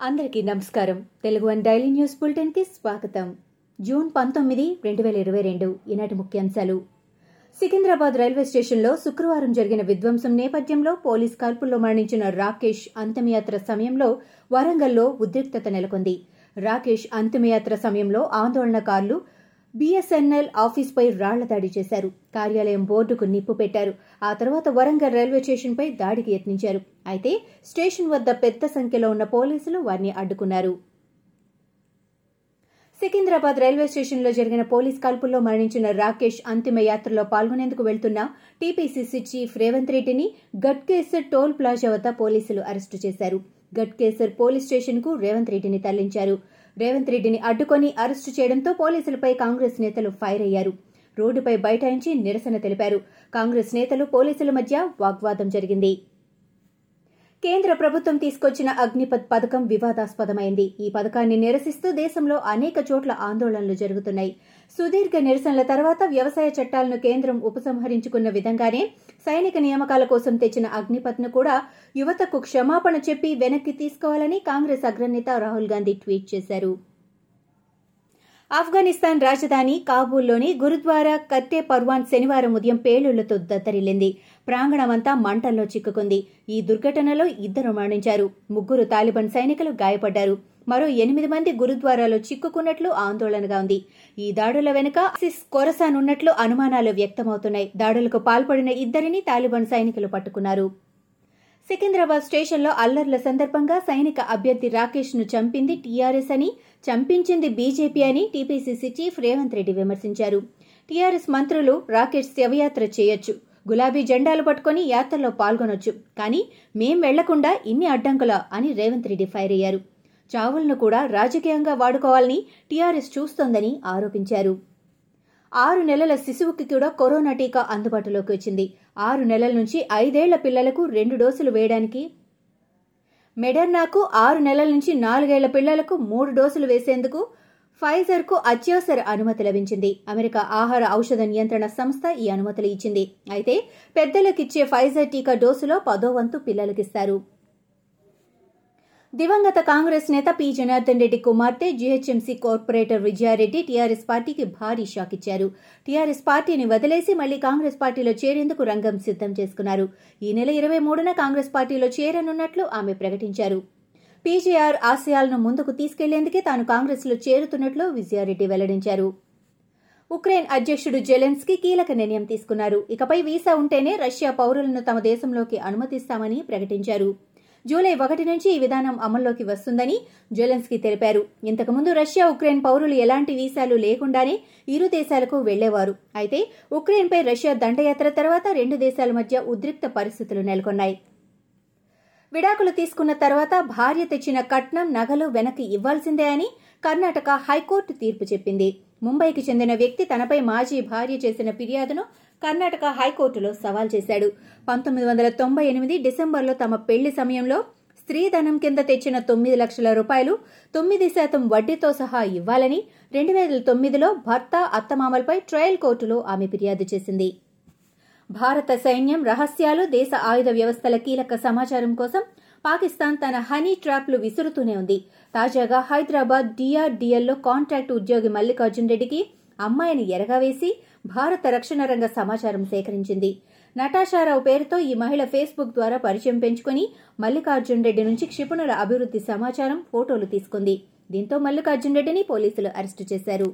అందరికీ నమస్కారం. Telugu one daily news బులెటిన్కి స్వాగతం. జూన్ పంతొమ్మిది రెండు వేల ఇరవై రెండు ఈనాటి ముఖ్యాంశాలు. సికింద్రాబాద్ రైల్వే స్టేషన్లో శుక్రవారం జరిగిన విధ్వంసం నేపథ్యంలో పోలీస్ కాల్పుల్లో మరణించిన రాకేష్ అంతిమయాత్ర సమయంలో వరంగల్లో ఉద్రిక్తత నెలకొంది. రాకేష్ అంతిమయాత్ర సమయంలో ఆందోళనకారులు బీఎస్ఎన్ఎల్ ఆఫీస్పై రాళ్ళ దాడి చేశారు. కార్యాలయం బోర్డుకు నిప్పు పెట్టారు. ఆ తర్వాత వరంగల్ రైల్వే స్టేషన్పై దాడికి యత్నించారు. అయితే స్టేషన్ వద్ద పెద్ద సంఖ్యలో ఉన్న పోలీసులు వారిని అడ్డుకున్నారు. సికింద్రాబాద్ రైల్వే స్టేషన్లో జరిగిన పోలీస్ కాల్పుల్లో మరణించిన రాకేష్ అంతిమ యాత్రలో పాల్గొనేందుకు వెళ్తున్న టీపీసీసీ చీఫ్ రేవంత్ రెడ్డిని గట్కేసర్ టోల్ ప్లాజా వద్ద పోలీసులు అరెస్టు చేశారు. గట్కేసర్ పోలీస్ స్టేషన్కు రేవంత్ రెడ్డిని తరలించారు. రేవంత్ రెడ్డిని అడ్డుకొని అరెస్టు చేయడంతో పోలీసులపై కాంగ్రెస్ నేతలు ఫైర్ అయ్యారు. రోడ్డుపై బైఠాయించి నిరసన తెలిపారు. కాంగ్రెస్ నేతలు పోలీసుల మధ్య వాగ్వాదం జరిగింది. కేంద్ర ప్రభుత్వం తీసుకొచ్చిన అగ్నిపథ్ పథకం వివాదాస్పదమైంది. ఈ పథకాన్ని నిరసిస్తూ దేశంలో అనేక చోట్ల ఆందోళనలు జరుగుతున్నాయి. సుదీర్ఘ నిరసనల తర్వాత వ్యవసాయ చట్టాలను కేంద్రం ఉపసంహరించుకున్న విధంగానే సైనిక నియామకాల కోసం తెచ్చిన అగ్నిపథ్ను కూడా యువతకు క్షమాపణ చెప్పి వెనక్కి తీసుకోవాలని కాంగ్రెస్ అగ్రనేత రాహుల్ గాంధీ ట్వీట్ చేశారు. ఆఫ్ఘనిస్తాన్ రాజధాని కాబూల్లోని గురుద్వారా కర్తే పర్వాన్ శనివారం ఉదయం పేలుళ్ళతో దత్తరిల్లింది. ప్రాంగణమంతా మంటల్లో చిక్కుకుంది. ఈ దుర్ఘటనలో ఇద్దరు మరణించారు. ముగ్గురు తాలిబాన్ సైనికులు గాయపడ్డారు. మరో ఎనిమిది మంది గురుద్వారాలో చిక్కుకున్నట్లు ఆందోళనగా ఉంది. ఈ దాడుల వెనుక సిస్ కొరసానున్నట్లు అనుమానాలు వ్యక్తమవుతున్నాయి. దాడులకు పాల్పడిన ఇద్దరిని తాలిబాన్ సైనికులు పట్టుకున్నారు. సికింద్రాబాద్ స్టేషన్లో అల్లర్ల సందర్భంగా సైనిక అభ్యర్థి రాకేష్ను చంపింది టీఆర్ఎస్ అని చంపించింది బీజేపీ అని టీపీసీసీ చీఫ్ రేవంత్ రెడ్డి విమర్శించారు. టీఆర్ఎస్ మంత్రులు రాకేష్ శవయాత్ర చేయొచ్చు గులాబీ జెండాలు పట్టుకుని యాత్రలో పాల్గొనొచ్చు కానీ మేం వెళ్ళకుండా ఇన్ని అడ్డంకుల అని రేవంత్ రెడ్డి ఫైర్ అయ్యారు. చావులను కూడా రాజకీయంగా వాడుకోవాలని టీఆర్ఎస్ చూస్తోందని ఆరోపించారు. ఆరు నెలల శిశువుకి కూడా కరోనా టీకా అందుబాటులోకి వచ్చింది. ఆరు నెలల నుంచి ఐదేళ్ళ పిల్లలకు రెండు డోసులు వేయడానికి మెడర్నాకు ఆరు నెలల నుంచి నాలుగేళ్ళ పిల్లలకు మూడు డోసులు వేసేందుకు ఫైజర్కు అత్యవసర అనుమతి లభించింది. అమెరికా ఆహార ఔషధ నియంత్రణ సంస్థ ఈ అనుమతులు ఇచ్చింది. అయితే పెద్దలకిచ్చే ఫైజర్ టీకా డోసులో పదో వంతు పిల్లలకిస్తారు. దివంగత కాంగ్రెస్ నేత పి. జనార్దన్ రెడ్డి కుమార్తె జీహెచ్ఎంసీ కార్పొరేటర్ విజయారెడ్డి టీఆర్ఎస్ పార్టీకి భారీ షాక్ ఇచ్చారు. టీఆర్ఎస్ పార్టీని వదిలేసి మళ్ళీ కాంగ్రెస్ పార్టీలో చేరేందుకు రంగం సిద్దం చేసుకున్నారు. ఈ నెల ఇరవై మూడున కాంగ్రెస్ పార్టీలో చేరనున్నట్లు ఆమె ప్రకటించారు. పీజేఆర్ ఆశయాలను ముందుకు తీసుకెళ్ళేందుకే తాను కాంగ్రెస్లో చేరుతున్నట్లు విజయారెడ్డి వెల్లడించారు. ఉక్రెయిన్ అధ్యక్షుడు జెలెన్స్కీ కీలక నిర్ణయం తీసుకున్నారు. ఇకపై వీసా ఉంటేనే రష్యా పౌరులను తమ దేశంలోకి అనుమతిస్తామని ప్రకటించారు. జూలై ఒకటి నుంచి ఈ విధానం అమల్లోకి వస్తుందని జెలెన్స్కీ తెలిపారు. ఇంతకుముందు రష్యా ఉక్రెయిన్ పౌరులు ఎలాంటి వీసాలు లేకుండానే ఇరు దేశాలకు వెళ్ళేవారు. అయితే ఉక్రెయిన్పై రష్యా దండయాత్ర తర్వాత రెండు దేశాల మధ్య ఉద్రిక్త పరిస్థితులు నెలకొన్నాయి. విడాకులు తీసుకున్న తర్వాత భార్య తెచ్చిన కట్నం నగలు వెనక్కి ఇవ్వాల్సిందే అని కర్ణాటక హైకోర్టు తీర్పు చెప్పింది. ముంబైకి చెందిన వ్యక్తి తనపై మాజీ భార్య చేసిన ఫిర్యాదును కర్ణాటక హైకోర్టులో సవాల్ చేశాడు. పంతొమ్మిది వందల తొంభై ఎనిమిది డిసెంబర్లో తమ పెళ్ళి సమయంలో స్త్రీధనం కింద తెచ్చిన తొమ్మిది లక్షల రూపాయలు తొమ్మిది శాతం వడ్డీతో సహా ఇవ్వాలని రెండు వేల తొమ్మిదిలో భర్త అత్తమామలపై ట్రయల్ కోర్టులో ఆమె ఫిర్యాదు చేసింది. భారత సైన్యం రహస్యాలు దేశ ఆయుధ వ్యవస్థల కీలక సమాచారం కోసం పాకిస్తాన్ తన హనీ ట్రాప్లు విసురుతూనే ఉంది. తాజాగా హైదరాబాద్ డిఆర్డిఎల్లో కాంట్రాక్ట్ ఉద్యోగి మల్లికార్జున్ రెడ్డికి అమ్మాయిని ఎరగవేసి భారత రక్షణ రంగ సమాచారం సేకరించింది. నటాషారావు పేరుతో ఈ మహిళ ఫేస్బుక్ ద్వారా పరిచయం పెంచుకుని మల్లికార్జున్ రెడ్డి నుంచి క్షిపణుల అభివృద్ధి సమాచారం ఫోటోలు తీసుకుంది. దీంతో మల్లికార్జున్ రెడ్డిని పోలీసులు అరెస్టు చేశారు.